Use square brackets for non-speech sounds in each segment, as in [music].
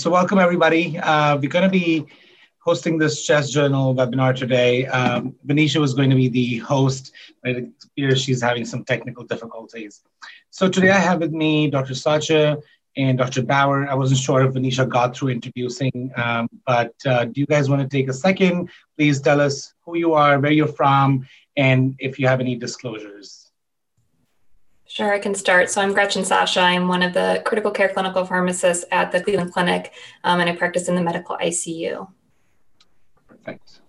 So welcome everybody. Uh, we're going to be hosting this chest journal webinar today. Um, Venetia was going to be the host, but it appears she's having some technical difficulties. So today I have with me Dr. Sacha and Dr. Bauer. I wasn't sure if Venetia got through introducing, um, but uh, do you guys want to take a second? Please tell us who you are, where you're from, and if you have any disclosures. Sure, I can start. So I'm Gretchen Sacha. I'm one of the critical care clinical pharmacists at the Cleveland Clinic, um, and I practice in the medical ICU. Perfect.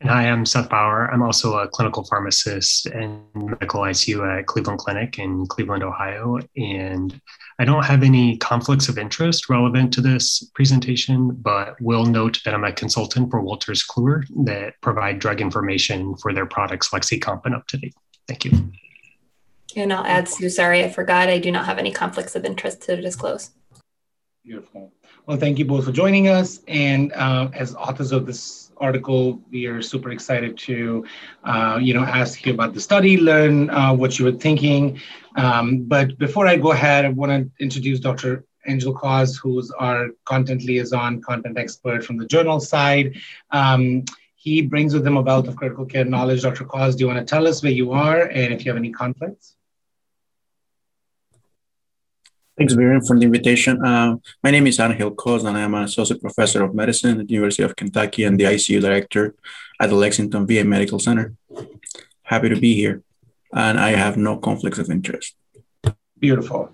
And hi, I'm Seth Bauer. I'm also a clinical pharmacist in medical ICU at Cleveland Clinic in Cleveland, Ohio. And I don't have any conflicts of interest relevant to this presentation, but will note that I'm a consultant for Wolters Kluwer that provide drug information for their products LexiComp and UpToDate. Thank you. And I'll add, Sue, sorry, I forgot. I do not have any conflicts of interest to disclose. Beautiful. Well, thank you both for joining us. And uh, as authors of this article, we are super excited to, uh, you know, ask you about the study, learn uh, what you were thinking. Um, but before I go ahead, I want to introduce Dr. Angel Coz, who's our content liaison, content expert from the journal side. Um, he brings with him a wealth of critical care knowledge. Dr. Coz, do you want to tell us where you are and if you have any conflicts? Thanks, Viren, for the invitation. Uh, my name is Angel Coz, and I'm an associate professor of medicine at the University of Kentucky and the ICU director at the Lexington VA Medical Center. Happy to be here, and I have no conflicts of interest. Beautiful.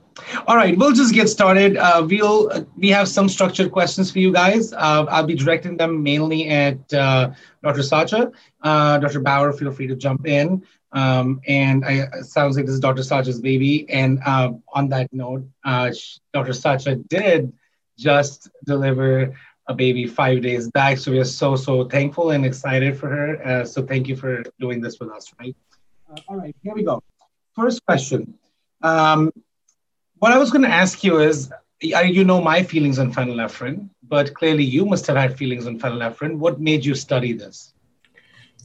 All right, we'll just get started. Uh, we'll we have some structured questions for you guys. Uh, I'll be directing them mainly at uh, Dr. Sacha. Uh, Dr. Bauer, feel free to jump in. Um, and I, it sounds like this is Dr. Sacha's baby. And uh, on that note, uh, Dr. Sacha did just deliver a baby five days back. So we are so, so thankful and excited for her. so thank you for doing this with us, right? all right, here we go. First question. Um, what I was going to ask you is, you know my feelings on phenylephrine, but clearly you must have had feelings on phenylephrine. What made you study this?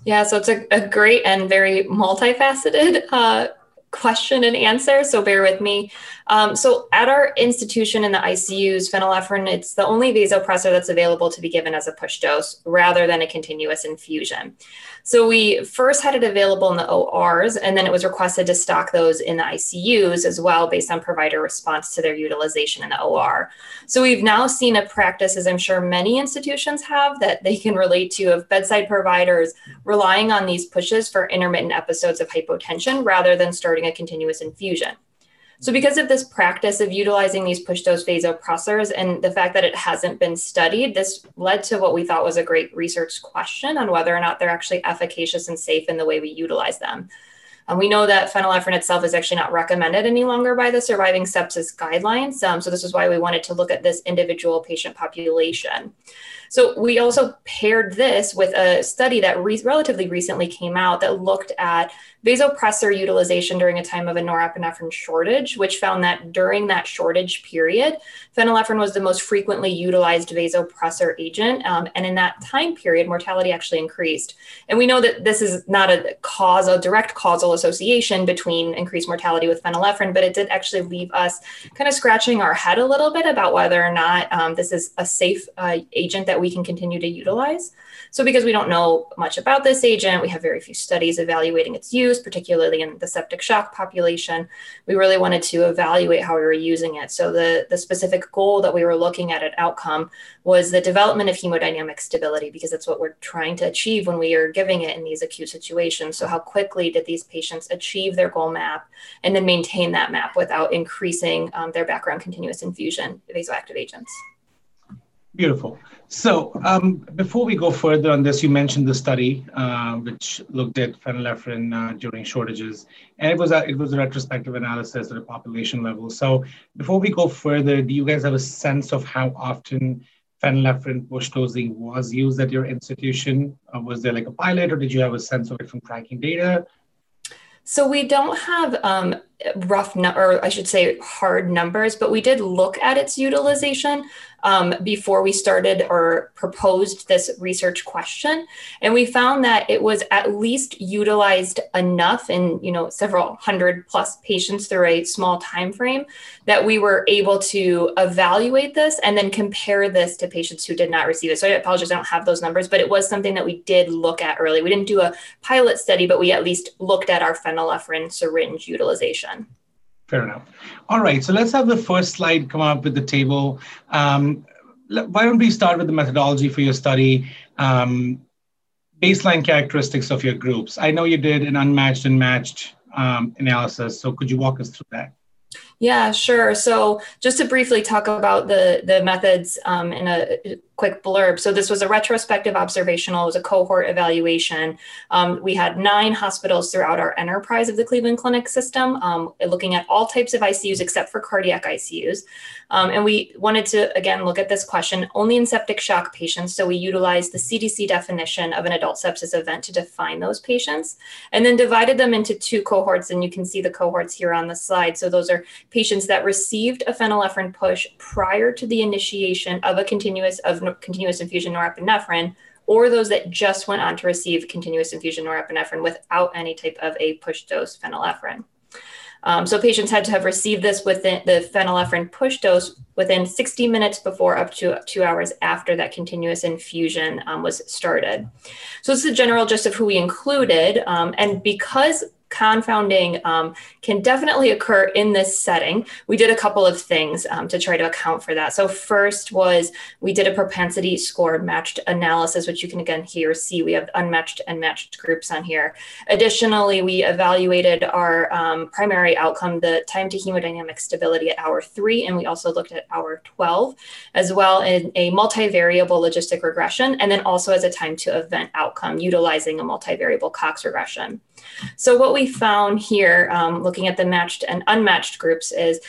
Yeah, so it's a, a great and very multifaceted uh, question and answer, so bear with me. Um, so at our institution in the ICUs, phenylephrine, it's the only vasopressor that's available to be given as a push dose rather than a continuous infusion. So we first had it available in the ORs, and then it was requested to stock those in the ICUs as well based on provider response to their utilization in the OR. So we've now seen a practice, as I'm sure many institutions have, that they can relate to of bedside providers relying on these pushes for intermittent episodes of hypotension rather than starting a continuous infusion. So, because of this practice of utilizing these push dose vasopressors and the fact that it hasn't been studied, this led to what we thought was a great research question on whether or not they're actually efficacious and safe in the way we utilize them. And we know that phenylephrine itself is actually not recommended any longer by the surviving sepsis guidelines. Um, so, this is why we wanted to look at this individual patient population. So we also paired this with a study that re- relatively recently came out that looked at vasopressor utilization during a time of a norepinephrine shortage, which found that during that shortage period, phenylephrine was the most frequently utilized vasopressor agent. Um, and in that time period, mortality actually increased. And we know that this is not a cause, a direct causal association between increased mortality with phenylephrine, but it did actually leave us kind of scratching our head a little bit about whether or not um, this is a safe uh, agent that we can continue to utilize. So, because we don't know much about this agent, we have very few studies evaluating its use, particularly in the septic shock population. We really wanted to evaluate how we were using it. So, the, the specific goal that we were looking at at outcome was the development of hemodynamic stability, because that's what we're trying to achieve when we are giving it in these acute situations. So, how quickly did these patients achieve their goal map and then maintain that map without increasing um, their background continuous infusion vasoactive agents? Beautiful. So um, before we go further on this, you mentioned the study uh, which looked at phenylephrine uh, during shortages, and it was a, it was a retrospective analysis at a population level. So before we go further, do you guys have a sense of how often phenylephrine push dosing was used at your institution? Uh, was there like a pilot, or did you have a sense of it from tracking data? So we don't have um, rough, no- or I should say hard numbers, but we did look at its utilization um, before we started or proposed this research question. And we found that it was at least utilized enough in, you know, several hundred plus patients through a small time frame that we were able to evaluate this and then compare this to patients who did not receive it. So I apologize, I don't have those numbers, but it was something that we did look at early. We didn't do a pilot study, but we at least looked at our phenylephrine syringe utilization. Fair enough. All right, so let's have the first slide come up with the table. Um, why don't we start with the methodology for your study? Um, baseline characteristics of your groups. I know you did an unmatched and matched um, analysis, so could you walk us through that? Yeah, sure. So just to briefly talk about the the methods um, in a quick blurb. So this was a retrospective observational, it was a cohort evaluation. Um, we had nine hospitals throughout our enterprise of the Cleveland Clinic system, um, looking at all types of ICUs except for cardiac ICUs. Um, and we wanted to, again, look at this question only in septic shock patients. So we utilized the CDC definition of an adult sepsis event to define those patients, and then divided them into two cohorts. And you can see the cohorts here on the slide. So those are patients that received a phenylephrine push prior to the initiation of a continuous of continuous infusion norepinephrine, or those that just went on to receive continuous infusion norepinephrine without any type of a push dose phenylephrine. Um, so patients had to have received this within the phenylephrine push dose within 60 minutes before up to two hours after that continuous infusion um, was started. So this is the general gist of who we included. Um, and because confounding um, can definitely occur in this setting. We did a couple of things um, to try to account for that. So, first was we did a propensity score matched analysis, which you can again here see. We have unmatched and matched groups on here. Additionally, we evaluated our um, primary outcome, the time to hemodynamic stability at hour three, and we also looked at hour 12, as well in a multivariable logistic regression, and then also as a time to event outcome utilizing a multivariable Cox regression. So what we found here, um, looking at the matched and unmatched groups, is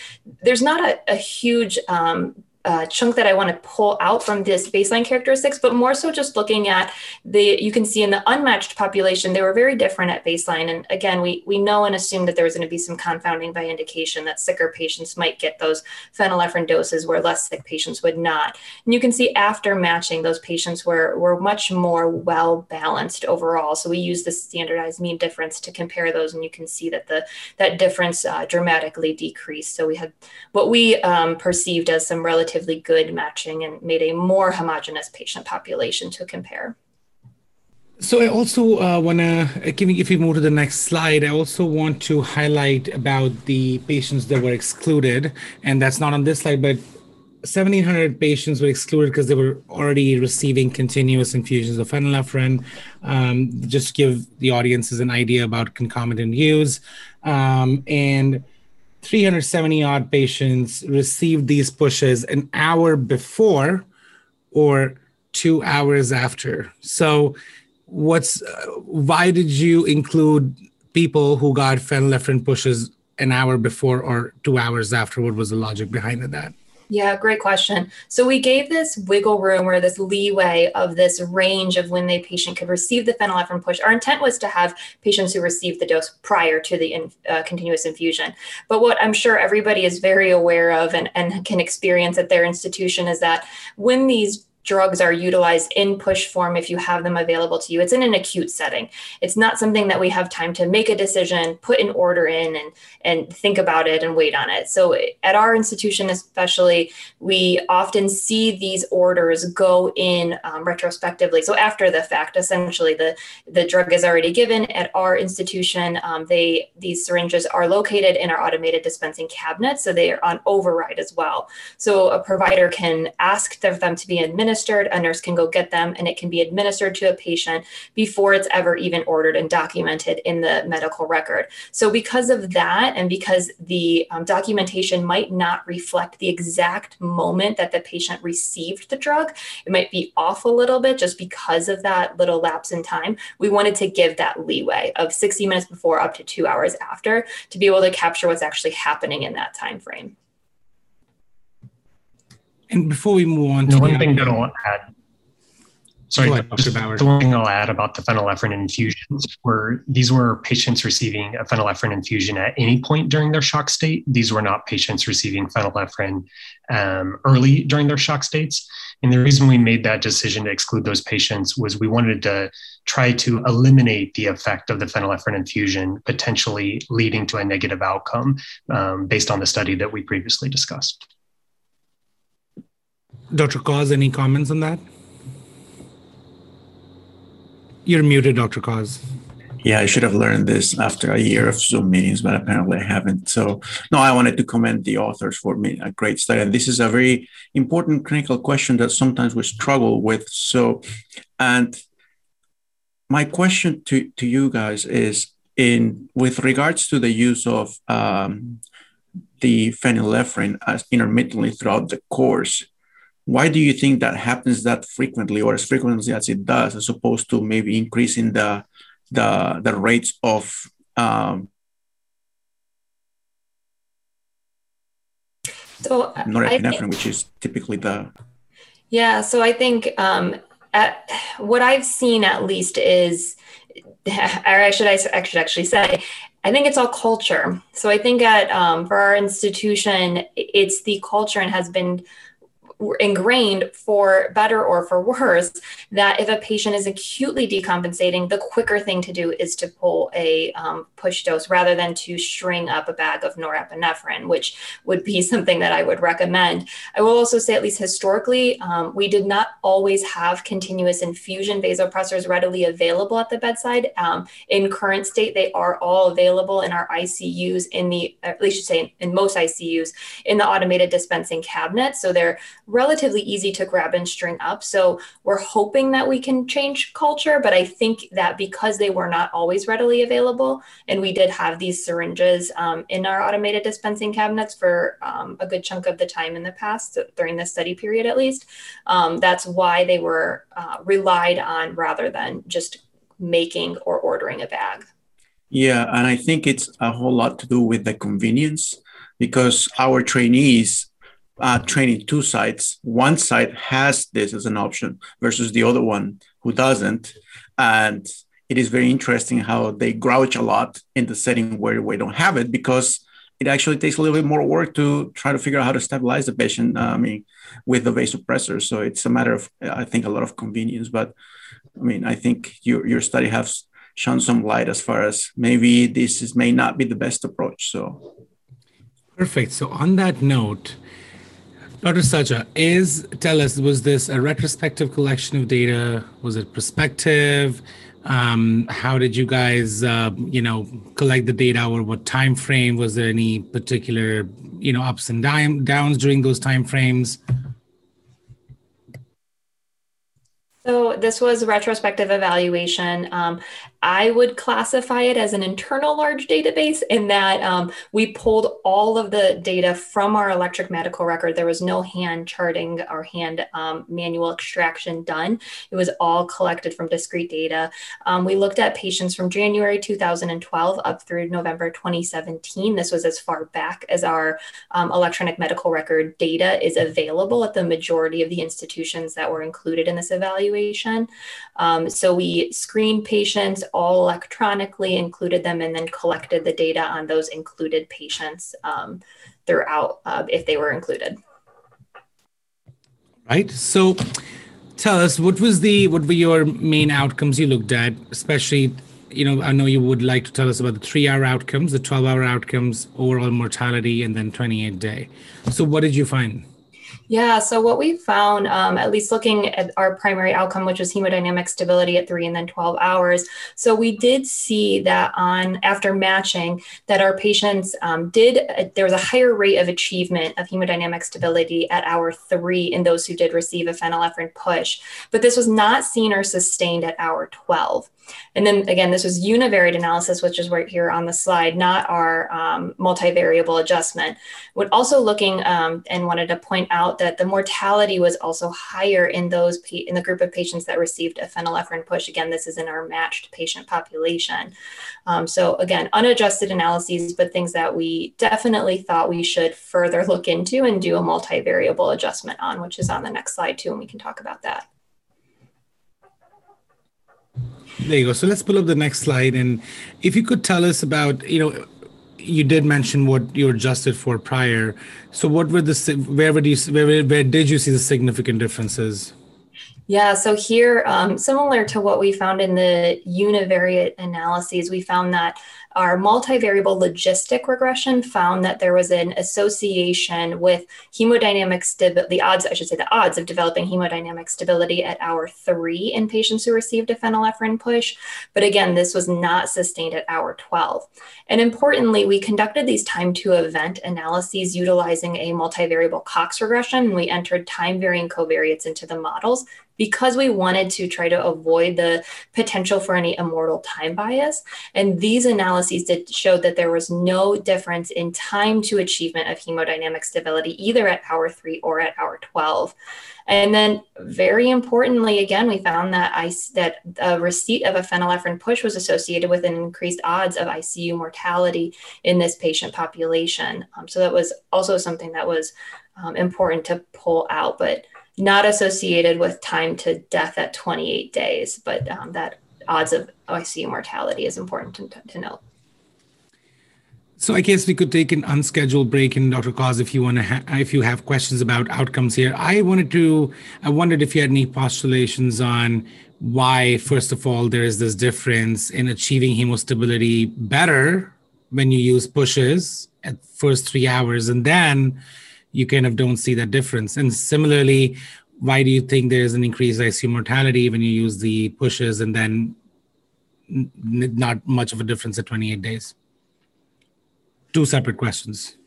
there's not a, a huge um, uh, chunk that I want to pull out from this baseline characteristics, but more so just looking at the, you can see in the unmatched population, they were very different at baseline. And again, we, we know and assume that there was going to be some confounding by indication that sicker patients might get those phenylephrine doses where less sick patients would not. And you can see after matching, those patients were, were much more well balanced overall. So we use the standardized mean difference to compare those, and you can see that the that difference uh, dramatically decreased. So we had what we um, perceived as some relative relatively good matching and made a more homogenous patient population to compare. So I also uh, want to, if we move to the next slide, I also want to highlight about the patients that were excluded, and that's not on this slide, but 1,700 patients were excluded because they were already receiving continuous infusions of phenylephrine. Um, just give the audiences an idea about concomitant use, um, and 370 odd patients received these pushes an hour before or two hours after. So, what's uh, why did you include people who got phenylephrine pushes an hour before or two hours after? What was the logic behind that? Yeah, great question. So we gave this wiggle room or this leeway of this range of when the patient could receive the phenylephrine push. Our intent was to have patients who received the dose prior to the in, uh, continuous infusion. But what I'm sure everybody is very aware of and, and can experience at their institution is that when these drugs are utilized in push form if you have them available to you. It's in an acute setting. It's not something that we have time to make a decision, put an order in, and and think about it and wait on it. So at our institution, especially, we often see these orders go in um, retrospectively. So after the fact, essentially, the the drug is already given at our institution. Um, they these syringes are located in our automated dispensing cabinet, so they are on override as well. So a provider can ask them to be administered administered, a nurse can go get them, and it can be administered to a patient before it's ever even ordered and documented in the medical record. So, because of that, and because the um, documentation might not reflect the exact moment that the patient received the drug, it might be off a little bit just because of that little lapse in time. We wanted to give that leeway of 60 minutes before up to two hours after to be able to capture what's actually happening in that time frame. And before we move on to one thing that I'll add. Sorry, ahead, Dr. Bauer. The one thing I'll add about the phenylephrine infusions were these were patients receiving a phenylephrine infusion at any point during their shock state. These were not patients receiving phenylephrine um, early during their shock states. And the reason we made that decision to exclude those patients was we wanted to try to eliminate the effect of the phenylephrine infusion, potentially leading to a negative outcome um, based on the study that we previously discussed. Dr. Coz, any comments on that? You're muted, Dr. Coz. Yeah, I should have learned this after a year of Zoom meetings, but apparently I haven't. So, no, I wanted to commend the authors for a great study. And this is a very important clinical question that sometimes we struggle with. So, and my question to, to you guys is in with regards to the use of um, the phenylephrine as intermittently throughout the course why do you think that happens that frequently or as frequently as it does as opposed to maybe increasing the the the rates of um, so norepinephrine think, which is typically the yeah so i think um, at, what i've seen at least is [laughs] or I should I should actually say, I think it's all culture. So I think at um, for our institution, it's the culture and has been ingrained for better or for worse that if a patient is acutely decompensating, the quicker thing to do is to pull a um, push dose rather than to string up a bag of norepinephrine, which would be [laughs] something that I would recommend. I will also say, at least historically, um, we did not always have continuous infusion vasopressors readily available at the bedside. Um, in current state, they are all available in our ICUs, in the, at least should say in most ICUs, in the automated dispensing cabinet. So they're relatively easy to grab and string up. So we're hoping that we can change culture, but I think that because they were not always readily available, and we did have these syringes um, in our automated dispensing cabinets for um, a good chunk of the time in the past, during the study period at least, um, that's why they were uh, relied on rather than just making or ordering a bag. Yeah, and I think it's a whole lot to do with the convenience because our trainees uh, training two sites. One site has this as an option versus the other one who doesn't. And it is very interesting how they grouch a lot in the setting where we don't have it because it actually takes a little bit more work to try to figure out how to stabilize the patient. Uh, I mean, with the vasopressor. So it's a matter of, I think, a lot of convenience. But I mean, I think your your study has shown some light as far as maybe this is, may not be the best approach. So perfect. So on that note, Dr. Sacha, is tell us, was this a retrospective collection of data? Was it prospective? Um, how did you guys, uh, you know, collect the data or what time frame? Was there any particular, you know, ups and downs during those time frames? So this was retrospective evaluation. Um, I would classify it as an internal large database in that um, we pulled all of the data from our electric medical record. There was no hand charting or hand um, manual extraction done. It was all collected from discrete data. Um, we looked at patients from January 2012 up through November 2017. This was as far back as our um, electronic medical record data is available at the majority of the institutions that were included in this evaluation. Um, so we screened patients all electronically, included them, and then collected the data on those included patients um, throughout uh, if they were included. Right. So tell us what was the what were your main outcomes you looked at, especially you know, I know you would like to tell us about the three hour outcomes, the 12 hour outcomes, overall mortality, and then 28 day. So, what did you find? Yeah, so what we found, um, at least looking at our primary outcome, which was hemodynamic stability at three and then 12 hours. So we did see that on after matching, that our patients um, did, uh, there was a higher rate of achievement of hemodynamic stability at hour three in those who did receive a phenylephrine push. But this was not seen or sustained at hour 12. And then again, this was univariate analysis, which is right here on the slide, not our um, multivariable adjustment. When also looking um, and wanted to point out that the mortality was also higher in those in the group of patients that received a phenylephrine push. Again, this is in our matched patient population. Um, so again, unadjusted analyses, but things that we definitely thought we should further look into and do a multivariable adjustment on, which is on the next slide too, and we can talk about that. There you go. So let's pull up the next slide. And if you could tell us about, you know, you did mention what you adjusted for prior. So what were the, where would you, where, where did you see the significant differences? Yeah, so here, um, similar to what we found in the univariate analyses, we found that our multivariable logistic regression found that there was an association with hemodynamic stability, the odds, I should say, the odds of developing hemodynamic stability at hour three in patients who received a phenylephrine push. But again, this was not sustained at hour 12. And importantly, we conducted these time to event analyses utilizing a multivariable Cox regression, we entered time varying covariates into the models because we wanted to try to avoid the potential for any immortal time bias. And these analyses did show that there was no difference in time to achievement of hemodynamic stability, either at hour three or at hour 12. And then, very importantly, again, we found that I, that a receipt of a phenylephrine push was associated with an increased odds of ICU mortality in this patient population. Um, so that was also something that was um, important to pull out. But not associated with time to death at 28 days, but um, that odds of ICU mortality is important to, to note. So I guess we could take an unscheduled break, and Dr. Coz, if you want to, ha- if you have questions about outcomes here, I wanted to, I wondered if you had any postulations on why, first of all, there is this difference in achieving hemostability better when you use pushes at first three hours, and then you kind of don't see that difference. And similarly, why do you think there's an increased ICU mortality when you use the pushes and then n- not much of a difference at 28 days? Two separate questions.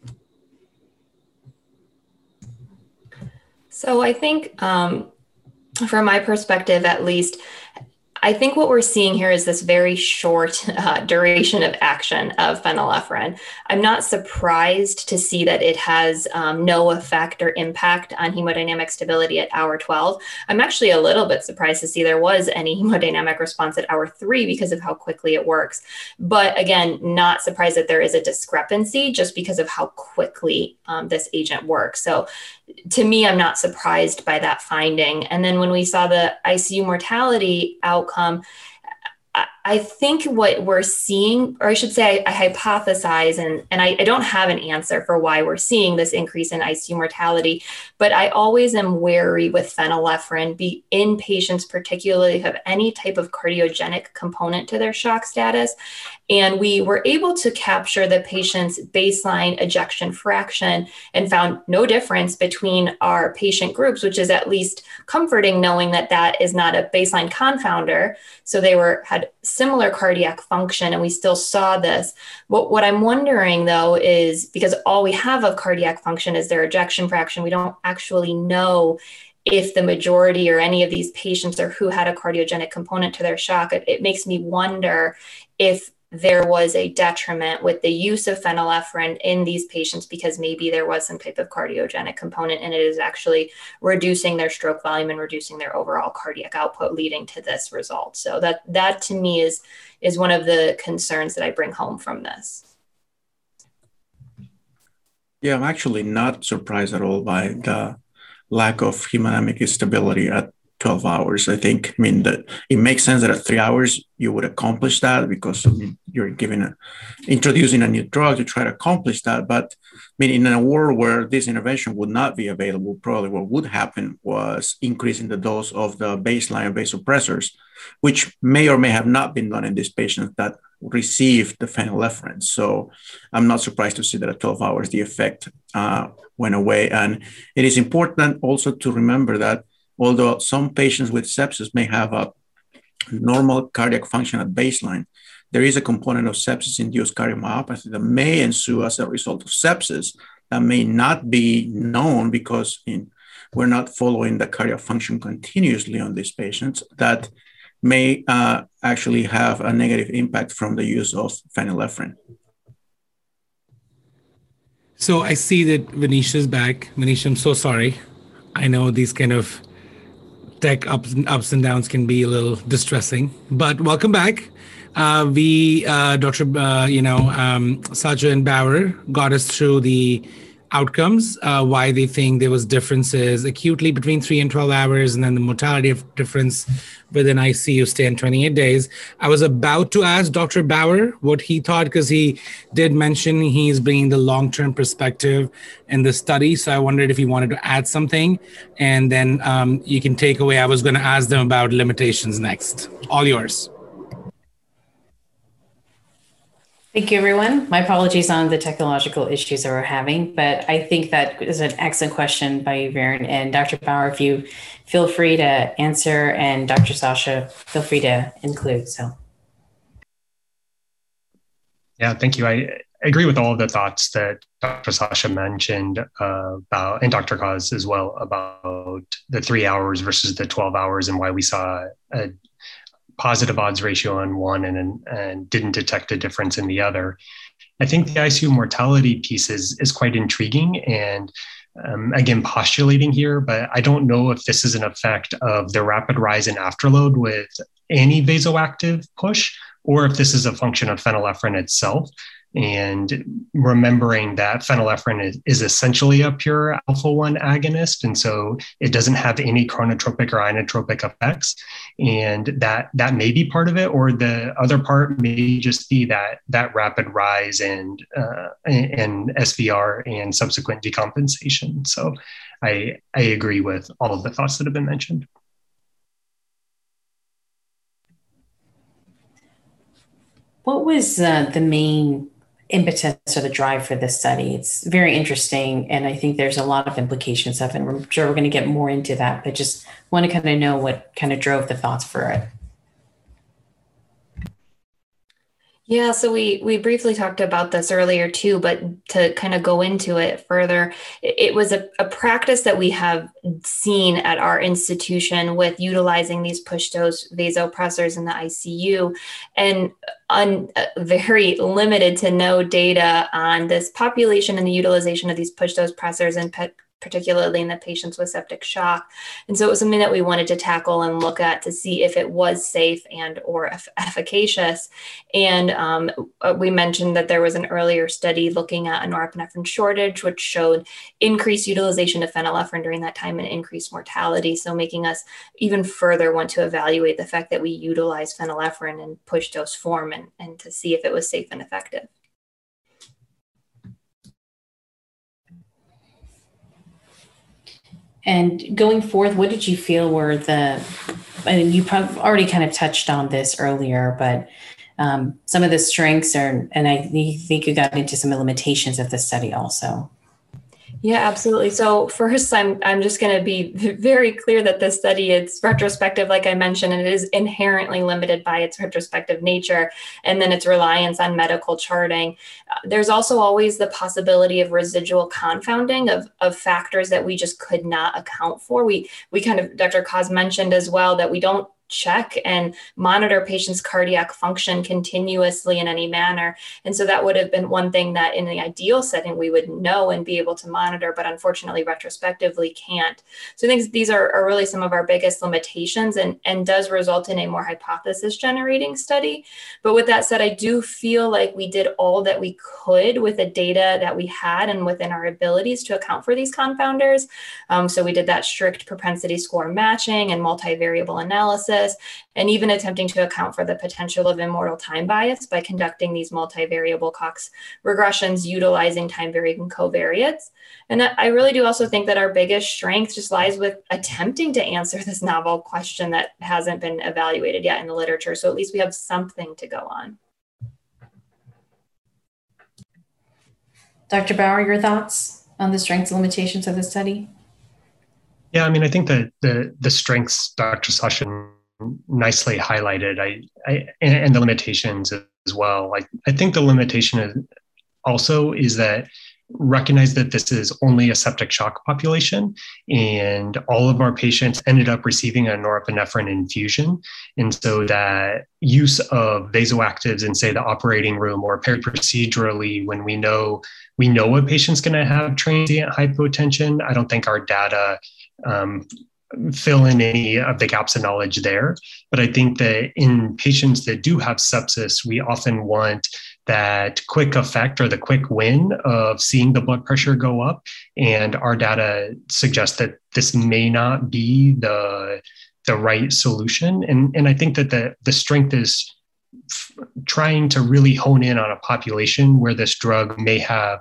So I think, um, from my perspective at least, I think what we're seeing here is this very short [laughs] uh, duration of action of phenylephrine. I'm not surprised to see that it has um, no effect or impact on hemodynamic stability at hour 12. I'm actually a little bit surprised to see there was any [laughs] hemodynamic response at hour three because of how quickly it works. But again, not surprised that there is a discrepancy just because of how quickly um, this agent works. So to me, I'm not surprised by that finding. And then when we saw the ICU mortality outcome, I think what we're seeing, or I should say, I, I hypothesize, and, and I, I, don't have an answer for why we're seeing this increase in ICU mortality, but I always am wary with phenylephrine be in patients, particularly have any type of cardiogenic component to their shock status. And we were able to capture the patient's baseline ejection fraction and found no difference between our patient groups, which is at least comforting knowing that that is not a baseline confounder. So they were had similar cardiac function and we still saw this. What, what I'm wondering though is because all we have of cardiac function is their ejection fraction, we don't actually know if the majority or any of these patients or who had a cardiogenic component to their shock. It, it makes me wonder if there was a detriment with the use of phenylephrine in these patients because maybe there was some type of cardiogenic component and it is actually reducing their stroke volume and reducing their overall cardiac output leading to this result. So that that to me is is one of the concerns that i bring home from this. Yeah i'm actually not surprised at all by the lack of hemodynamic stability at 12 hours. I think, I mean, that it makes sense that at three hours you would accomplish that because you're giving a, introducing a new drug to try to accomplish that. But I mean, in a world where this intervention would not be available, probably what would happen was increasing the dose of the baseline vasopressors, which may or may have not been done in these patients that received the phenylephrine. So I'm not surprised to see that at 12 hours the effect uh, went away. And it is important also to remember that although some patients with sepsis may have a normal cardiac function at baseline, there is a component of sepsis-induced cardiomyopathy that may ensue as a result of sepsis that may not be known because in, we're not following the cardiac function continuously on these patients that may uh, actually have a negative impact from the use of phenylephrine. So I see that Venetia is back. Venetia, I'm so sorry. I know these kind of tech ups and ups and downs can be a little distressing. But welcome back. Uh, we, uh, Dr. Uh, you know, um, and Bauer got us through the outcomes, uh, why they think there was differences acutely between three and 12 hours, and then the mortality of difference within ICU stay in 28 days. I was about to ask Dr. Bauer what he thought because he did mention he's bringing the long-term perspective in the study. So I wondered if he wanted to add something, and then um, you can take away. I was going to ask them about limitations next. All yours. Thank you, everyone. My apologies on the technological issues that we're having, but I think that is an excellent question by you, Viren. And Dr. Bauer, if you feel free to answer, and Dr. Sacha, feel free to include. So, yeah, thank you. I agree with all of the thoughts that Dr. Sacha mentioned uh, about, and Dr. Coz as well, about the three hours versus the 12 hours and why we saw a positive odds ratio on one and, and didn't detect a difference in the other. I think the ICU mortality piece is, is quite intriguing and um, again postulating here, but I don't know if this is an effect of the rapid rise in afterload with any vasoactive push or if this is a function of phenylephrine itself and remembering that phenylephrine is, is, essentially a pure alpha 1 agonist. And so it doesn't have any chronotropic or inotropic effects. And that that may be part of it or the other part may just be that that rapid rise and uh, and svr and subsequent decompensation. So i i agree with all of the thoughts that have been mentioned. What was uh, the main impetus or the drive for this study. It's very interesting, and I think there's a lot of implications of it. And I'm sure we're going to get more into that, but just want to kind of know what kind of drove the thoughts for it. Yeah, so we we briefly talked about this earlier too, but to kind of go into it further, it was a, a practice that we have seen at our institution with utilizing these push dose vasopressors in the ICU, and un, uh, very limited to no data on this population and the utilization of these push dose pressors in pet particularly in the patients with septic shock. And so it was something that we wanted to tackle and look at to see if it was safe and or efficacious. And um, uh, we mentioned that there was an earlier study looking at a norepinephrine shortage, which showed increased utilization of phenylephrine during that time and increased mortality. So making us even further want to evaluate the fact that we utilize phenylephrine in push dose form and, and to see if it was safe and effective. And going forth, what did you feel were the, I mean, you probably already kind of touched on this earlier, but um, some of the strengths are, and I think you got into some of the limitations of the study also. Yeah, absolutely. So first, I'm I'm just going to be [laughs] very clear that this study is retrospective, like I mentioned, and it is inherently limited by its retrospective nature, and then its reliance on medical charting. Uh, there's also always the possibility of residual confounding of of factors that we just could not account for. We we kind of Dr. Coz mentioned as well that we don't check and monitor patients' cardiac function continuously in any manner. And so that would have been one thing that in the ideal setting we would know and be able to monitor, but unfortunately retrospectively can't. So I think these are, are really some of our biggest limitations and, and does result in a more hypothesis generating study. But with that said, I do feel like we did all that we could with the data that we had and within our abilities to account for these confounders. Um, so we did that strict propensity score matching and multivariable analysis and even attempting to account for the potential of immortal time bias by conducting these multivariable Cox regressions utilizing time varying covariates. And I really do also think that our biggest strength just lies with attempting to answer this novel question that hasn't been evaluated yet in the literature. So at least we have something to go on. Dr. Bauer, your thoughts on the strengths and limitations of the study? Yeah, I mean, I think that the the strengths Dr. Sacha nicely highlighted. I, I and, the limitations as well. Like I think the limitation is also is that recognize that this is only a septic shock population and all of our patients ended up receiving a norepinephrine infusion and so that use of vasoactives in say the operating room or periprocedurally when we know we know a patient's going to have transient hypotension i don't think our data um, fill in any of the gaps of knowledge there. But I think that in patients that do have sepsis, we often want that quick effect or the quick win of seeing the blood pressure go up. And our data suggests that this may not be the, the right solution. And, and I think that the, the strength is f- trying to really hone in on a population where this drug may have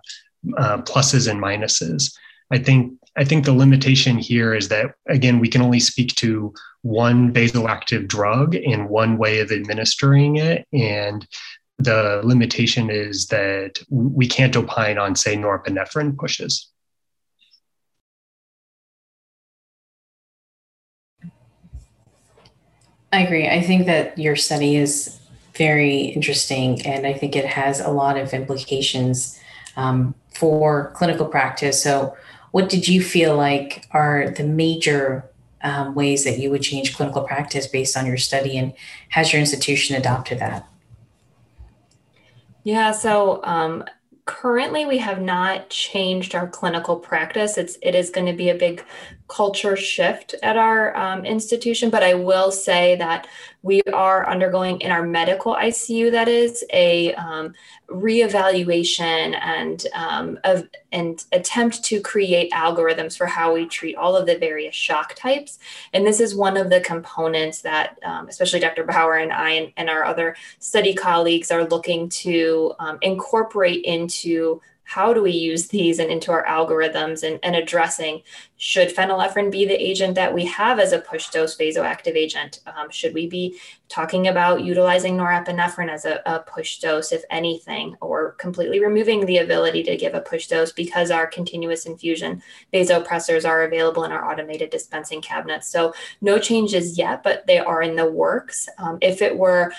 uh, pluses and minuses. I think I think the limitation here is that again we can only speak to one vasoactive drug and one way of administering it, and the limitation is that we can't opine on say norepinephrine pushes. I agree. I think that your study is very interesting, and I think it has a lot of implications um, for clinical practice. So, what did you feel like are the major um, ways that you would change clinical practice based on your study, and has your institution adopted that? Yeah, so um, currently we have not changed our clinical practice. It's it is going to be a big culture shift at our um, institution, but I will say that we are undergoing in our medical ICU that is a um, reevaluation and um, of, and attempt to create algorithms for how we treat all of the various shock types. And this is one of the components that, um, especially Dr. Bauer and I and, and, our other study colleagues are looking to um, incorporate into how do we use these and into our algorithms and, and addressing should phenylephrine be the agent that we have as a push dose vasoactive agent? Um, should we be talking about utilizing norepinephrine as a, a, push dose, if anything, or completely removing the ability to give a push dose because our continuous infusion vasopressors are available in our automated dispensing cabinets? So, no changes yet, but they are in the works. Um, if it were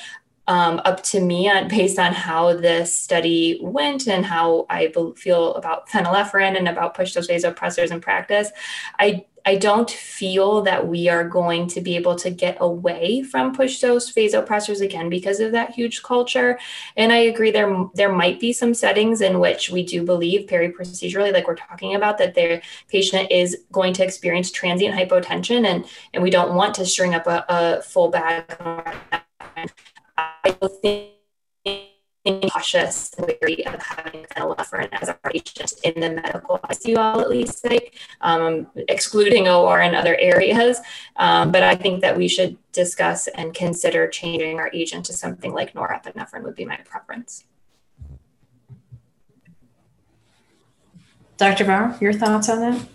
um, up to me on, based on how this study went and how I feel about phenylephrine and about push dose vasopressors in practice. I I don't feel that we are going to be able to get away from push dose vasopressors again because of that huge culture. And I agree there there might be some settings in which we do believe periprocedurally, like we're talking about, that their patient is going to experience transient hypotension and and we don't want to string up a, a full bag I think cautious and wary of having phenylephrine as our agent in the medical ICU, I'll at least say, um, excluding OR and other areas. Um, but I think that we should discuss and consider changing our agent to something like norepinephrine would be my preference. Dr. Bauer, your thoughts on that?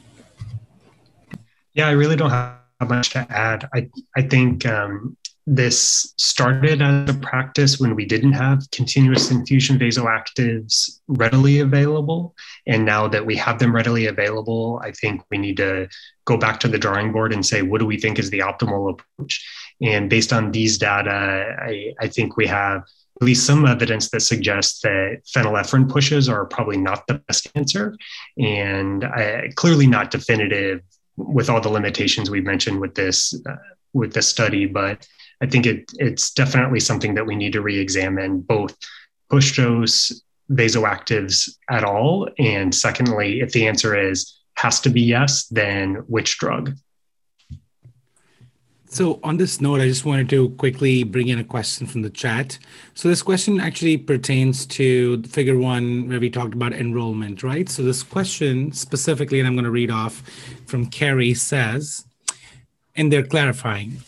Yeah, I really don't have much to add. I, I think um, this started as a practice when we didn't have continuous infusion vasoactives readily available. And now that we have them readily available, I think we need to go back to the drawing board and say, what do we think is the optimal approach? And based on these data, I, I think we have at least some evidence that suggests that phenylephrine pushes are probably not the best answer and I, clearly not definitive with all the limitations we've mentioned with this uh, with this study but I think it, it's definitely something that we need to re-examine both push dose vasoactives at all, and secondly, if the answer is has to be yes, then which drug? So, on this note, I just wanted to quickly bring in a question from the chat. So, this question actually pertains to figure one, where we talked about enrollment, right? So, this question specifically, and I'm going to read off from Carrie says, and they're clarifying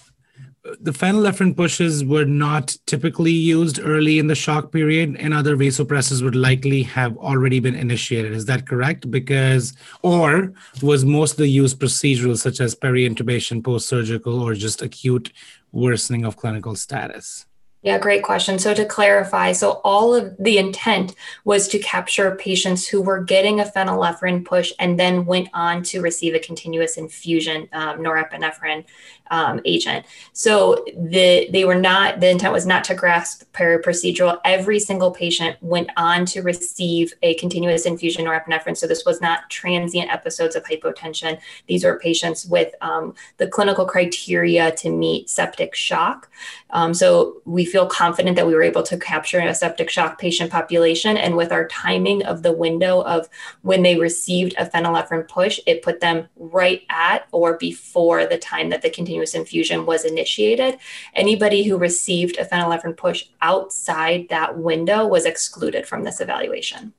the phenylephrine pushes were not typically used early in the shock period and other vasopressors would likely have already been initiated. Is that correct? Because or was most of the use procedural such as peri-intubation post-surgical or just acute worsening of clinical status? Yeah, great question. So, to clarify, so all of the intent was to capture patients who were getting a phenylephrine push and then went on to receive a continuous infusion um, norepinephrine um, agent. So the they were not the intent was not to grasp periprocedural. Every single patient went on to receive a continuous infusion norepinephrine. So this was not transient episodes of hypotension. These were patients with um, the clinical criteria to meet septic shock. Um, so we feel confident that we were able to capture a septic shock patient population. And with our timing of the window of when they received a phenylephrine push, it put them right at or before the time that the continuous infusion was initiated. Anybody who received a phenylephrine push outside that window was excluded from this evaluation.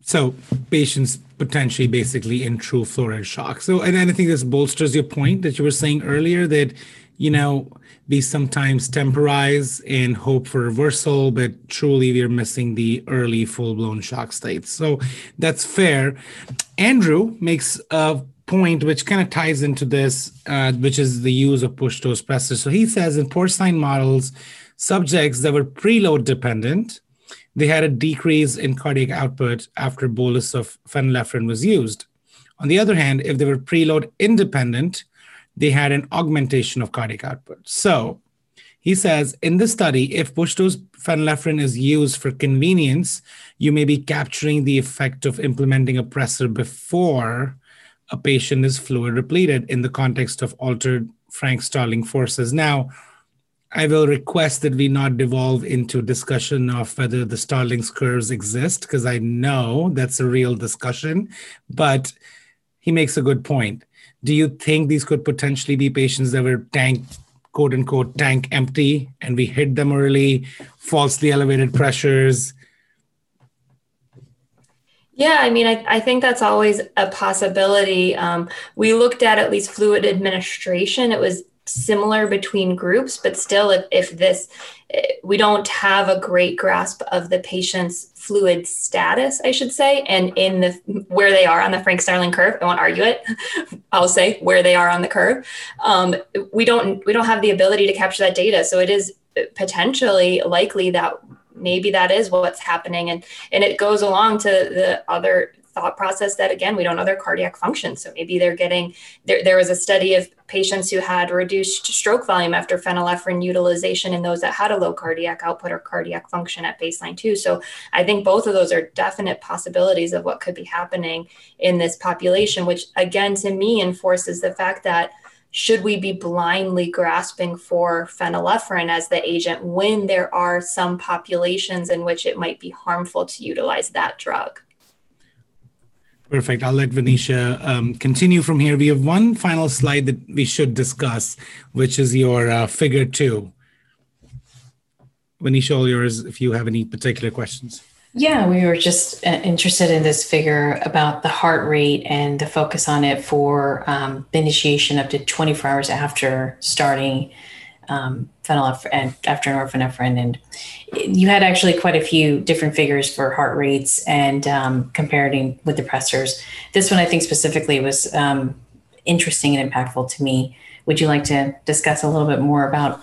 So patients potentially basically in true florid shock. So, and I think this bolsters your point that you were saying earlier that, you know, we sometimes temporize and hope for reversal, but truly we're missing the early full blown shock states. So that's fair. Andrew makes a point which kind of ties into this, uh, which is the use of push dose pressors. So he says in porcine models, subjects that were preload dependent they had a decrease in cardiac output after bolus of phenylephrine was used. On the other hand, if they were preload independent, they had an augmentation of cardiac output. So he says in this study, if push dose phenylephrine is used for convenience, you may be capturing the effect of implementing a pressor before a patient is fluid repleted in the context of altered Frank Starling forces. Now, I will request that we not devolve into discussion of whether the Starling's curves exist, because I know that's a real discussion. But he makes a good point. Do you think these could potentially be patients that were tank, quote unquote, tank empty, and we hit them early, falsely elevated pressures? Yeah, I mean, I, I think that's always a possibility. Um, we looked at at least fluid administration. It was similar between groups, but still, if, if this, we don't have a great grasp of the patient's fluid status, I should say, and in the where they are on the Frank Starling curve. I won't argue it. [laughs] I'll say where they are on the curve. Um, we don't we don't have the ability to capture that data, so it is potentially likely that maybe that is what's happening. And and it goes along to the other thought process that again we don't know their cardiac function. So maybe they're getting there, there was a study of patients who had reduced stroke volume after phenylephrine utilization and those that had a low cardiac output or cardiac function at baseline too. So i think both of those are definite possibilities of what could be happening in this population which again to me enforces the fact that should we be blindly grasping for phenylephrine as the agent when there are some populations in which it might be harmful to utilize that drug? Perfect. I'll let Venetia um, continue from here. We have one final slide that we should discuss, which is your uh, figure two. Venetia, all yours if you have any particular questions. Yeah, we were just uh, interested in this figure about the heart rate and the focus on it for um, the initiation up to 24 hours after starting um, phenylephrine after norepinephrine, and you had actually quite a few different figures for heart rates and um, comparing with depressors. This one, I think specifically, was um, interesting and impactful to me. Would you like to discuss a little bit more about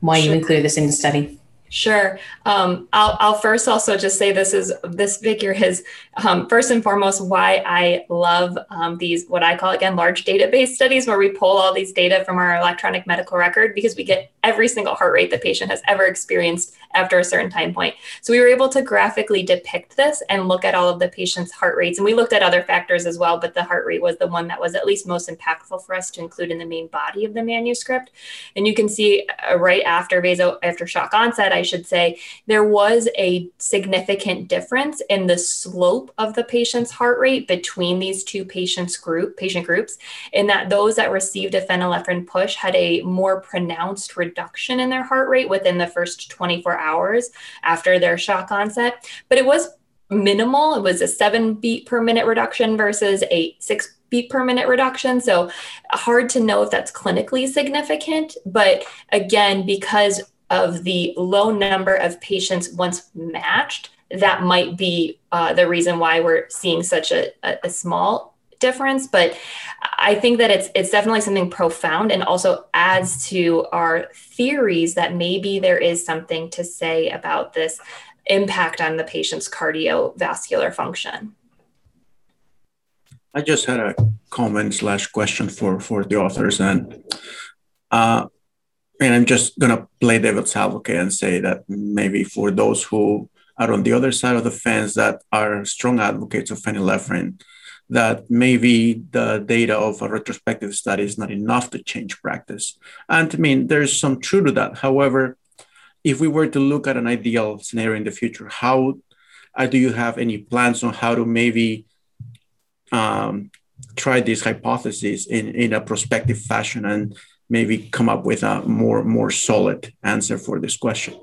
why sure. you included this in the study? Sure. Um, I'll, I'll first also just say this is this figure is um, first and foremost why I love um, these what I call again large database studies where we pull all these data from our electronic medical record because we get every single heart rate the patient has ever experienced after a certain time point. So we were able to graphically depict this and look at all of the patient's heart rates. And we looked at other factors as well, but the heart rate was the one that was at least most impactful for us to include in the main body of the manuscript. And you can see uh, right after vaso after shock onset, I should say, there was a significant difference in the slope of the patient's heart rate between these two patients group patient groups in that those that received a phenylephrine push had a more pronounced reduction in their heart rate within the first 24 hours after their shock onset. But it was minimal. It was a seven beat per minute reduction versus a six beat per minute reduction. So hard to know if that's clinically significant. But again, because of the low number of patients once matched, that might be uh, the reason why we're seeing such a, a, a small difference but i think that it's it's definitely something profound and also adds to our theories that maybe there is something to say about this impact on the patient's cardiovascular function. I just had a comment slash question for for the authors and uh and i'm just gonna play devil's advocate and say that maybe for those who are on the other side of the fence that are strong advocates of phenylephrine that maybe the data of a retrospective study is not enough to change practice. And I mean, there's some truth to that. However, if we were to look at an ideal scenario in the future, how uh, do you have any plans on how to maybe um, try this hypothesis in, in a prospective fashion and maybe come up with a more more solid answer for this question?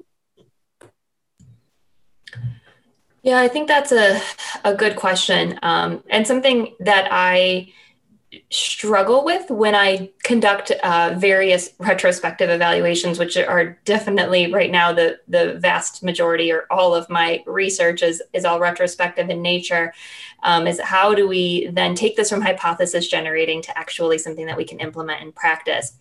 Yeah, I think that's a, a good question um, and something that I struggle with when I conduct uh, various retrospective evaluations, which are definitely right now the the vast majority or all of my research is is all retrospective in nature. Um, is how do we then take this from hypothesis generating to actually something that we can implement in practice?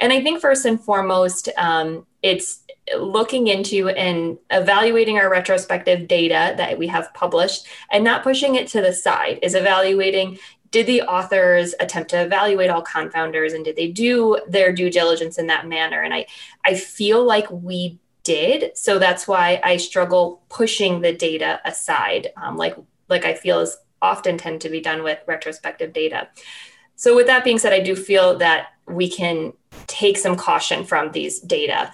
And I think first and foremost, um, it's looking into and evaluating our retrospective data that we have published and not pushing it to the side is evaluating did the authors attempt to evaluate all confounders and did they do their due diligence in that manner? And i i feel like we did. So that's why i struggle pushing the data aside um, like like i feel is often tend to be done with retrospective data. So with that being said i do feel that we can take some caution from these data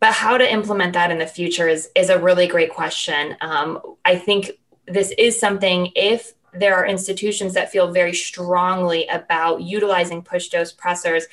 but how to implement that in the future is is a really great question. Um, i think this is something if there are institutions that feel very strongly about utilizing push dose pressors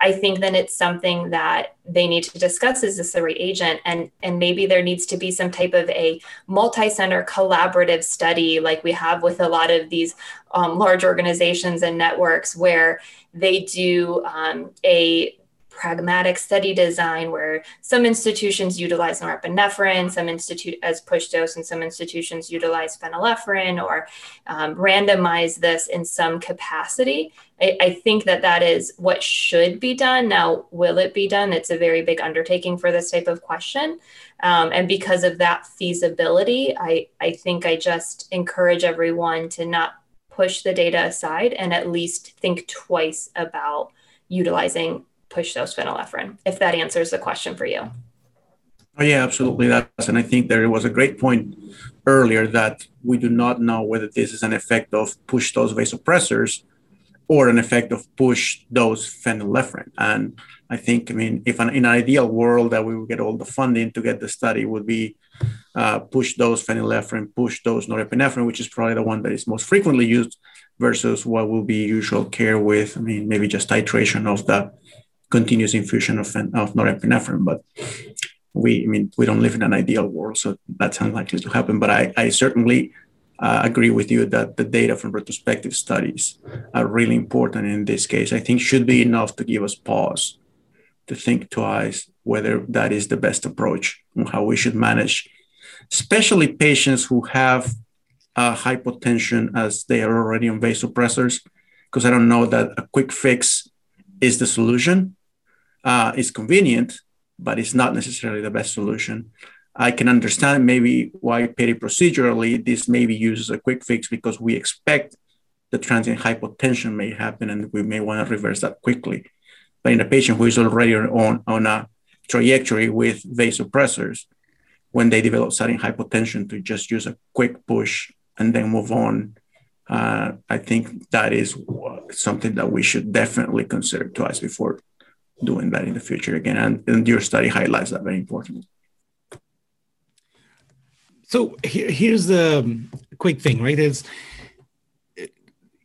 i think then it's something that they need to discuss is this the right agent? And and maybe there needs to be some type of a multi-center collaborative study like we have with a lot of these um, large organizations and networks where they do um, a pragmatic study design where some institutions utilize norepinephrine, some institute as push dose, and some institutions utilize phenylephrine or um, randomize this in some capacity. I, I, think that that is what should be done. Now, will it be done? It's a very big undertaking for this type of question. Um, and because of that feasibility, I, I think I just encourage everyone to not push the data aside and at least think twice about utilizing push dose phenylephrine, if that answers the question for you. Oh, yeah, absolutely. That's, and I think there was a great point earlier that we do not know whether this is an effect of push dose vasopressors or an effect of push dose phenylephrine. And I think, I mean, if an, in an ideal world that we would get all the funding to get the study would be uh, push dose phenylephrine, push dose norepinephrine, which is probably the one that is most frequently used versus what will be usual care with, I mean, maybe just titration of the continuous infusion of, of norepinephrine. But we, I mean, we don't live in an ideal world, so that's unlikely to happen. But I, I certainly uh, agree with you that the data from retrospective studies are really important in this case. I think should be enough to give us pause to think twice whether that is the best approach and how we should manage, especially patients who have uh, hypotension as they are already on vasopressors, because I don't know that a quick fix is the solution uh, is convenient, but it's not necessarily the best solution. I can understand maybe why peri-procedurally this may be used as a quick fix because we expect the transient hypotension may happen and we may want to reverse that quickly. But in a patient who is already on, on a trajectory with vasopressors, when they develop sudden hypotension, to just use a quick push and then move on, uh, I think that is something that we should definitely consider twice before doing that in the future again. And, and your study highlights that very importantly. So here, here's the um, quick thing, right? Is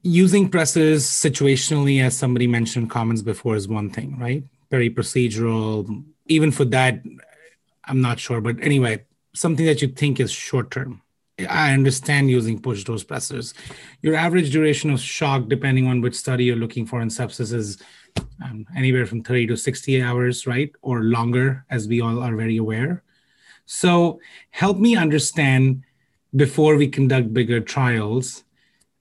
using presses situationally, as somebody mentioned comments before, is one thing, right? Very procedural. Even for that, I'm not sure. But anyway, something that you think is short term. I understand using push dose pressors. Your average duration of shock, depending on which study you're looking for in sepsis, is um, anywhere from 30 to 60 hours, right? Or longer, as we all are very aware. So help me understand before we conduct bigger trials,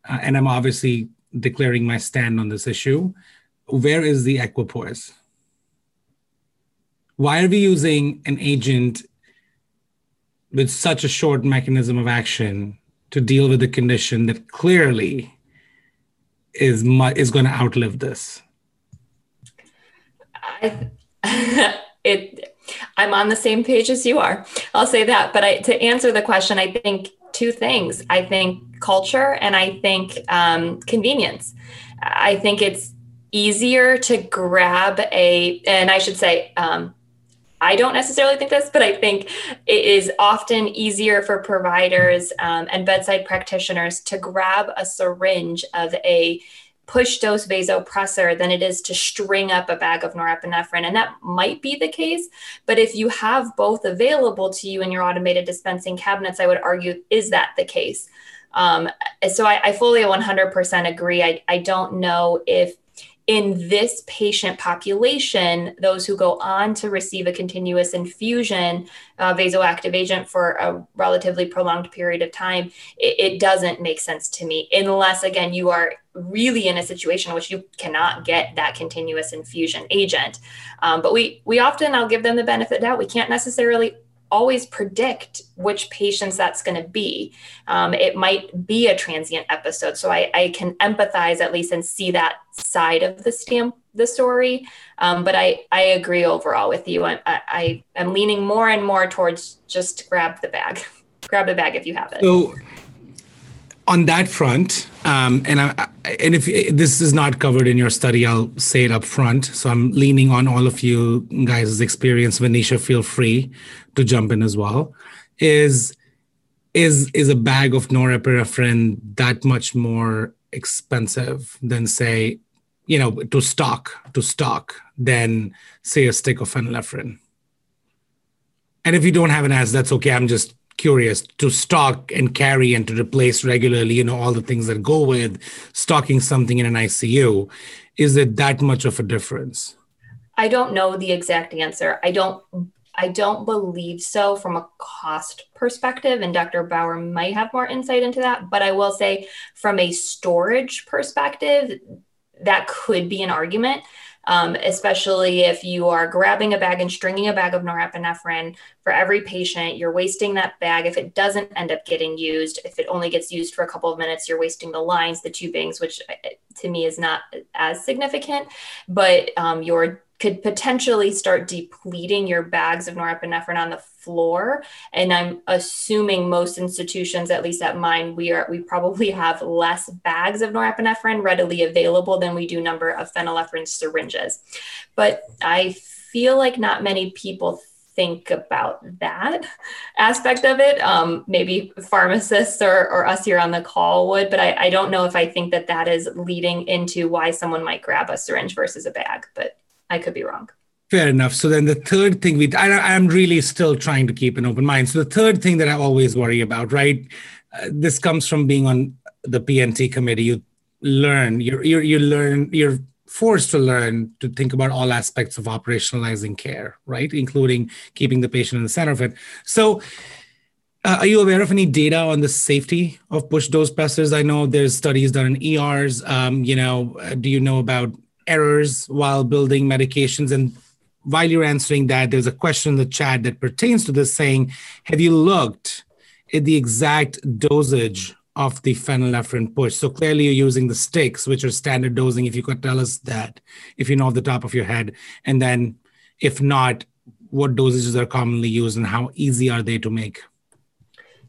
uh, and I'm obviously declaring my stand on this issue. Where is the equipoise? Why are we using an agent with such a short mechanism of action to deal with a condition that clearly is mu- is going to outlive this? I, [laughs] it I'm on the same page as you are. I'll say that. But I, to answer the question, I think two things. I think culture and I think um, convenience. I think it's easier to grab a, and I should say, um, I don't necessarily think this, but I think it is often easier for providers um, and bedside practitioners to grab a syringe of a push dose vasopressor than it is to string up a bag of norepinephrine. And that might be the case. But if you have both available to you in your automated dispensing cabinets, I would argue, is that the case? Um, so I, I fully 100% agree. I, I don't know if in this patient population, those who go on to receive a continuous infusion uh, vasoactive agent for a relatively prolonged period of time, it, it, doesn't make sense to me, unless, again, you are really in a situation in which you cannot get that continuous infusion agent. Um, but we, we often, I'll give them the benefit of doubt, we can't necessarily always predict which patients that's going to be. Um, it might be a transient episode. So I, I, can empathize at least and see that side of the stamp the story. Um, but I, I agree overall with you. I, I, am leaning more and more towards just grab the bag, [laughs] grab the bag if you have it. So on that front, um, and I, and if this is not covered in your study, I'll say it up front. So I'm leaning on all of you guys' experience. Venetia, feel free to jump in as well. Is is is a bag of norepinephrine that much more expensive than say, you know, to stock to stock than say a stick of phenylephrine? And if you don't have an answer, that's okay. I'm just curious to stock and carry and to replace regularly, you know, all the things that go with stocking something in an ICU. Is it that much of a difference? I don't know the exact answer. I don't I don't believe so from a cost perspective, and Dr. Bauer might have more insight into that. But I will say, from a storage perspective, that could be an argument um, especially if you are grabbing a bag and stringing a bag of norepinephrine for every patient. You're wasting that bag. If it doesn't end up getting used, if it only gets used for a couple of minutes, you're wasting the lines, the tubings, which uh, to me is not as significant. But um, you're could potentially start depleting your bags of norepinephrine on the floor and i'm assuming most institutions at least at mine we are we probably have less bags of norepinephrine readily available than we do number of phenylephrine syringes but i feel like not many people think about that aspect of it. Um, maybe pharmacists or, or, us here on the call would, but I, I, don't know if I think that that is leading into why someone might grab a syringe versus a bag. But I could be wrong. Fair enough. So then the third thing we, I, am really still trying to keep an open mind. So the third thing that I always worry about, right? Uh, this comes from being on the P&T committee. You learn, you're, you're, you learn, you're forced to learn to think about all aspects of operationalizing care, right? Including keeping the patient in the center of it. So. Uh, are you aware of any data on the safety of push dose pressors? I know there's studies done in ERs. Um, you know, uh, do you know about errors while building medications. And while you're answering that, there's a question in the chat that pertains to this saying, have you looked at the exact dosage of the phenylephrine push? So clearly you're using the sticks, which are standard dosing. If you could tell us that, if you know off the top of your head. And then if not, what dosages are commonly used and how easy are they to make?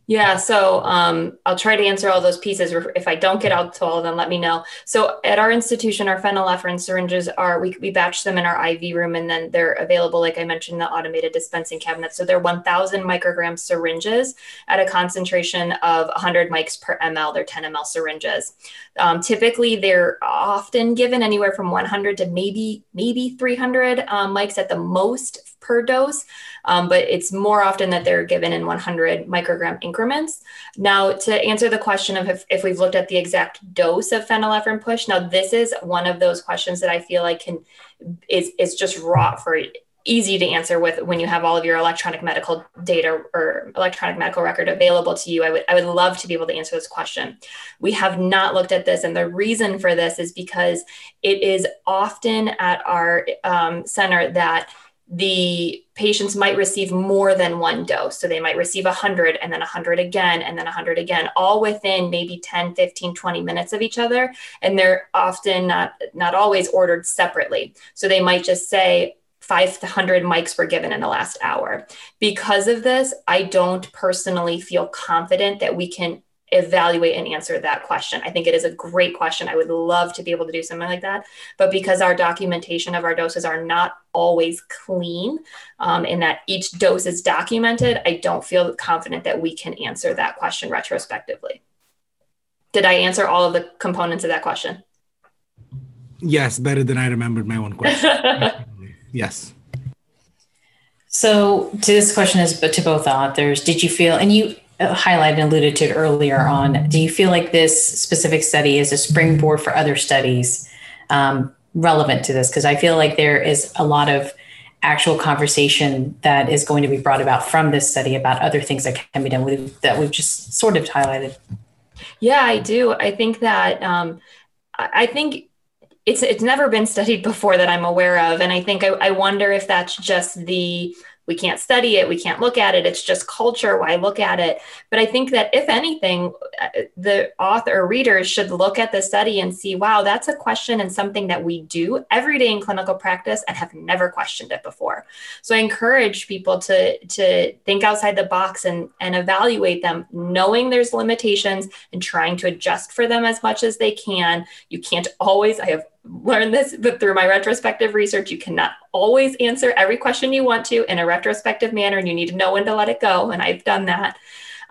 Yeah, so um, I'll try to answer all those pieces. If I don't get out to all of them, let me know. So at our institution, our phenylephrine syringes are we, we batch them in our IV room, and then they're available, like I mentioned, the automated dispensing cabinet. So they're 1,000 microgram syringes at a concentration of 100 mics per ml. They're 10 ml syringes. Um, typically, they're often given anywhere from 100 to maybe maybe 300 um, mics at the most per dose, um, but it's more often that they're given in 100 microgram increments. Now, to answer the question of if, if we've looked at the exact dose of phenylephrine push, now this is one of those questions that I feel like can is is just raw for easy to answer with when you have all of your electronic medical data or electronic medical record available to you. I would I would love to be able to answer this question. We have not looked at this, and the reason for this is because it is often at our um, center that the patients might receive more than one dose. So they might receive 100 and then 100 again and then 100 again, all within maybe 10, 15, 20 minutes of each other. And they're often not, not always ordered separately. So they might just say, 500 mics were given in the last hour. Because of this, I don't personally feel confident that we can evaluate and answer that question. I think it is a great question. I would love to be able to do something like that. But because our documentation of our doses are not always clean um, in that each dose is documented, I don't feel confident that we can answer that question retrospectively. Did I answer all of the components of that question? Yes, better than I remembered my own question. [laughs] yes. So, to this question is but to both authors, did you feel, and you highlighted and alluded to earlier on, do you feel like this specific study is a springboard for other studies um, relevant to this? Because I feel like there is a lot of actual conversation that is going to be brought about from this study about other things that can be done that we've just sort of highlighted. Yeah, I do. I think that um, I think it's it's never been studied before that I'm aware of, and I think I, I wonder if that's just the we can't study it, we can't look at it. It's just culture. Why look at it? But I think that if anything, uh, the author or readers should look at the study and see, wow, that's a question and something that we do every day in clinical practice and have never questioned it before. So I encourage people to to think outside the box and and evaluate them, knowing there's limitations and trying to adjust for them as much as they can. You can't always. I have learned this, but through my retrospective research, you cannot always answer every question you want to in a retrospective manner, and you need to know when to let it go. And I've done that.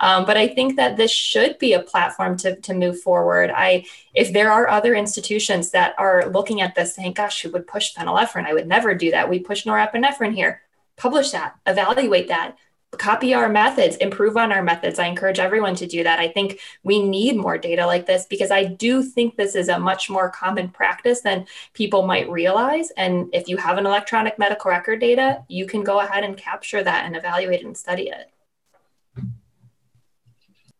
Um, but I think that this should be a platform to, to move forward. I, if there are other institutions that are looking at this saying, gosh, who would push phenylephrine? I would never do that. We push norepinephrine here. Publish that, evaluate that, copy our methods, improve on our methods. I encourage everyone to do that. I think we need more data like this because I do think this is a much more common practice than people might realize. And if you have an electronic medical record data, you can go ahead and capture that and evaluate and study it.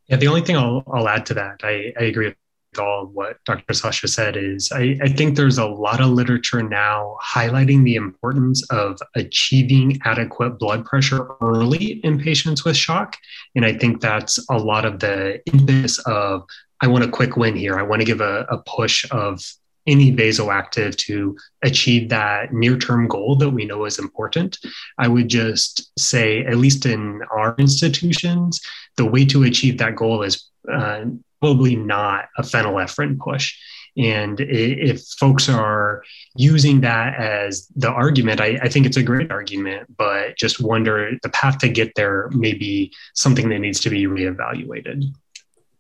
Yeah, the only thing I'll, I'll add to that, I, I agree with all what Dr. Sacha said is I, I, think there's a lot of literature now highlighting the importance of achieving adequate blood pressure early in patients with shock. And I think that's a lot of the impetus of I want a quick win here. I want to give a, a push of any vasoactive to achieve that near term goal that we know is important. I would just say, at least in our institutions, the way to achieve that goal is uh, probably not a phenylephrine push. And if folks are using that as the argument, I, I, think it's a great argument, but just wonder the path to get there may be something that needs to be reevaluated.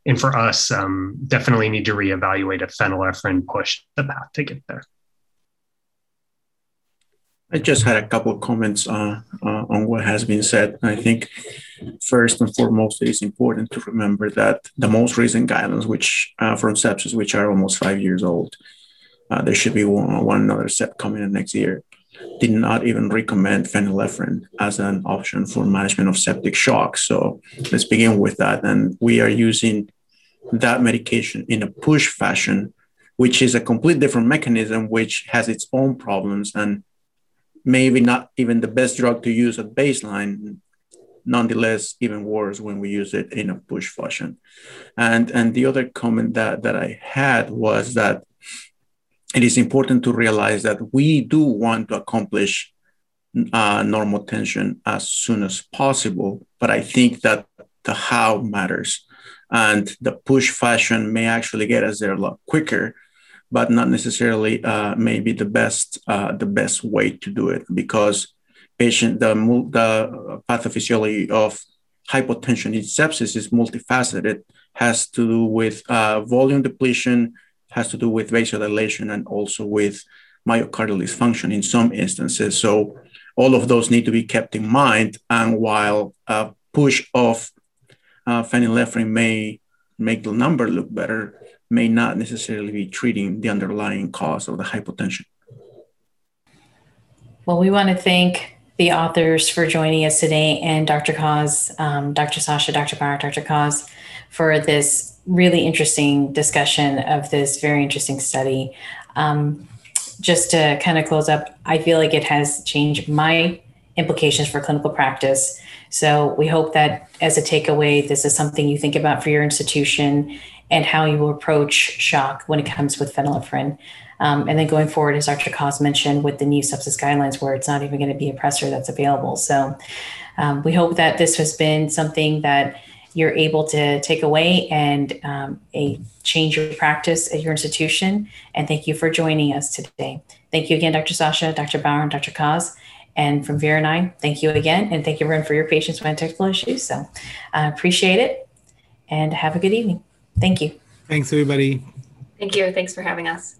And for us, um, definitely need to reevaluate if phenylephrine push the path to get there. I just had a couple of comments uh, uh, on what has been said. I think first and foremost, it is important to remember that the most recent guidelines, which uh, from sepsis, which are almost five years old, uh, there should be one, one another set coming in next year, did not even recommend phenylephrine as an option for management of septic shock. So let's begin with that. And we are using that medication in a push fashion, which is a complete different mechanism, which has its own problems and maybe not even the best drug to use at baseline nonetheless even worse when we use it in a push fashion. And and the other comment that that i had was that it is important to realize that we do want to accomplish uh, normotension as soon as possible but i think that the how matters. And the push fashion may actually get us there a lot quicker but not necessarily uh, maybe the best uh, the best way to do it because patient the the pathophysiology of hypotension in sepsis is multifaceted has to do with uh, volume depletion has to do with vasodilation and also with myocardial dysfunction in some instances. So all of those need to be kept in mind and while a push of uh, phenylephrine may make the number look better may not necessarily be treating the underlying cause of the hypotension. Well, we want to thank the authors for joining us today and Dr. Coz, um, Dr. Sacha, Dr. Bauer, Dr. Coz for this really interesting discussion of this very interesting study. Um, just to kind of close up, I feel like it has changed my implications for clinical practice. So we hope that as a takeaway, this is something you think about for your institution and how you will approach shock when it comes with phenylephrine. Um, and then going forward, as Dr. Coz mentioned, with the new sepsis guidelines, where it's not even going to be a pressor that's available. So um, we hope that this has been something that you're able to take away and um, a change your practice at your institution. And thank you for joining us today. Thank you again, Dr. Sacha, Dr. Bauer, and Dr. Coz. And from Vera and I, thank you again. And thank you everyone for your patience with technical issues. So I uh, appreciate it and have a good evening. Thank you. Thanks, everybody. Thank you. Thanks for having us.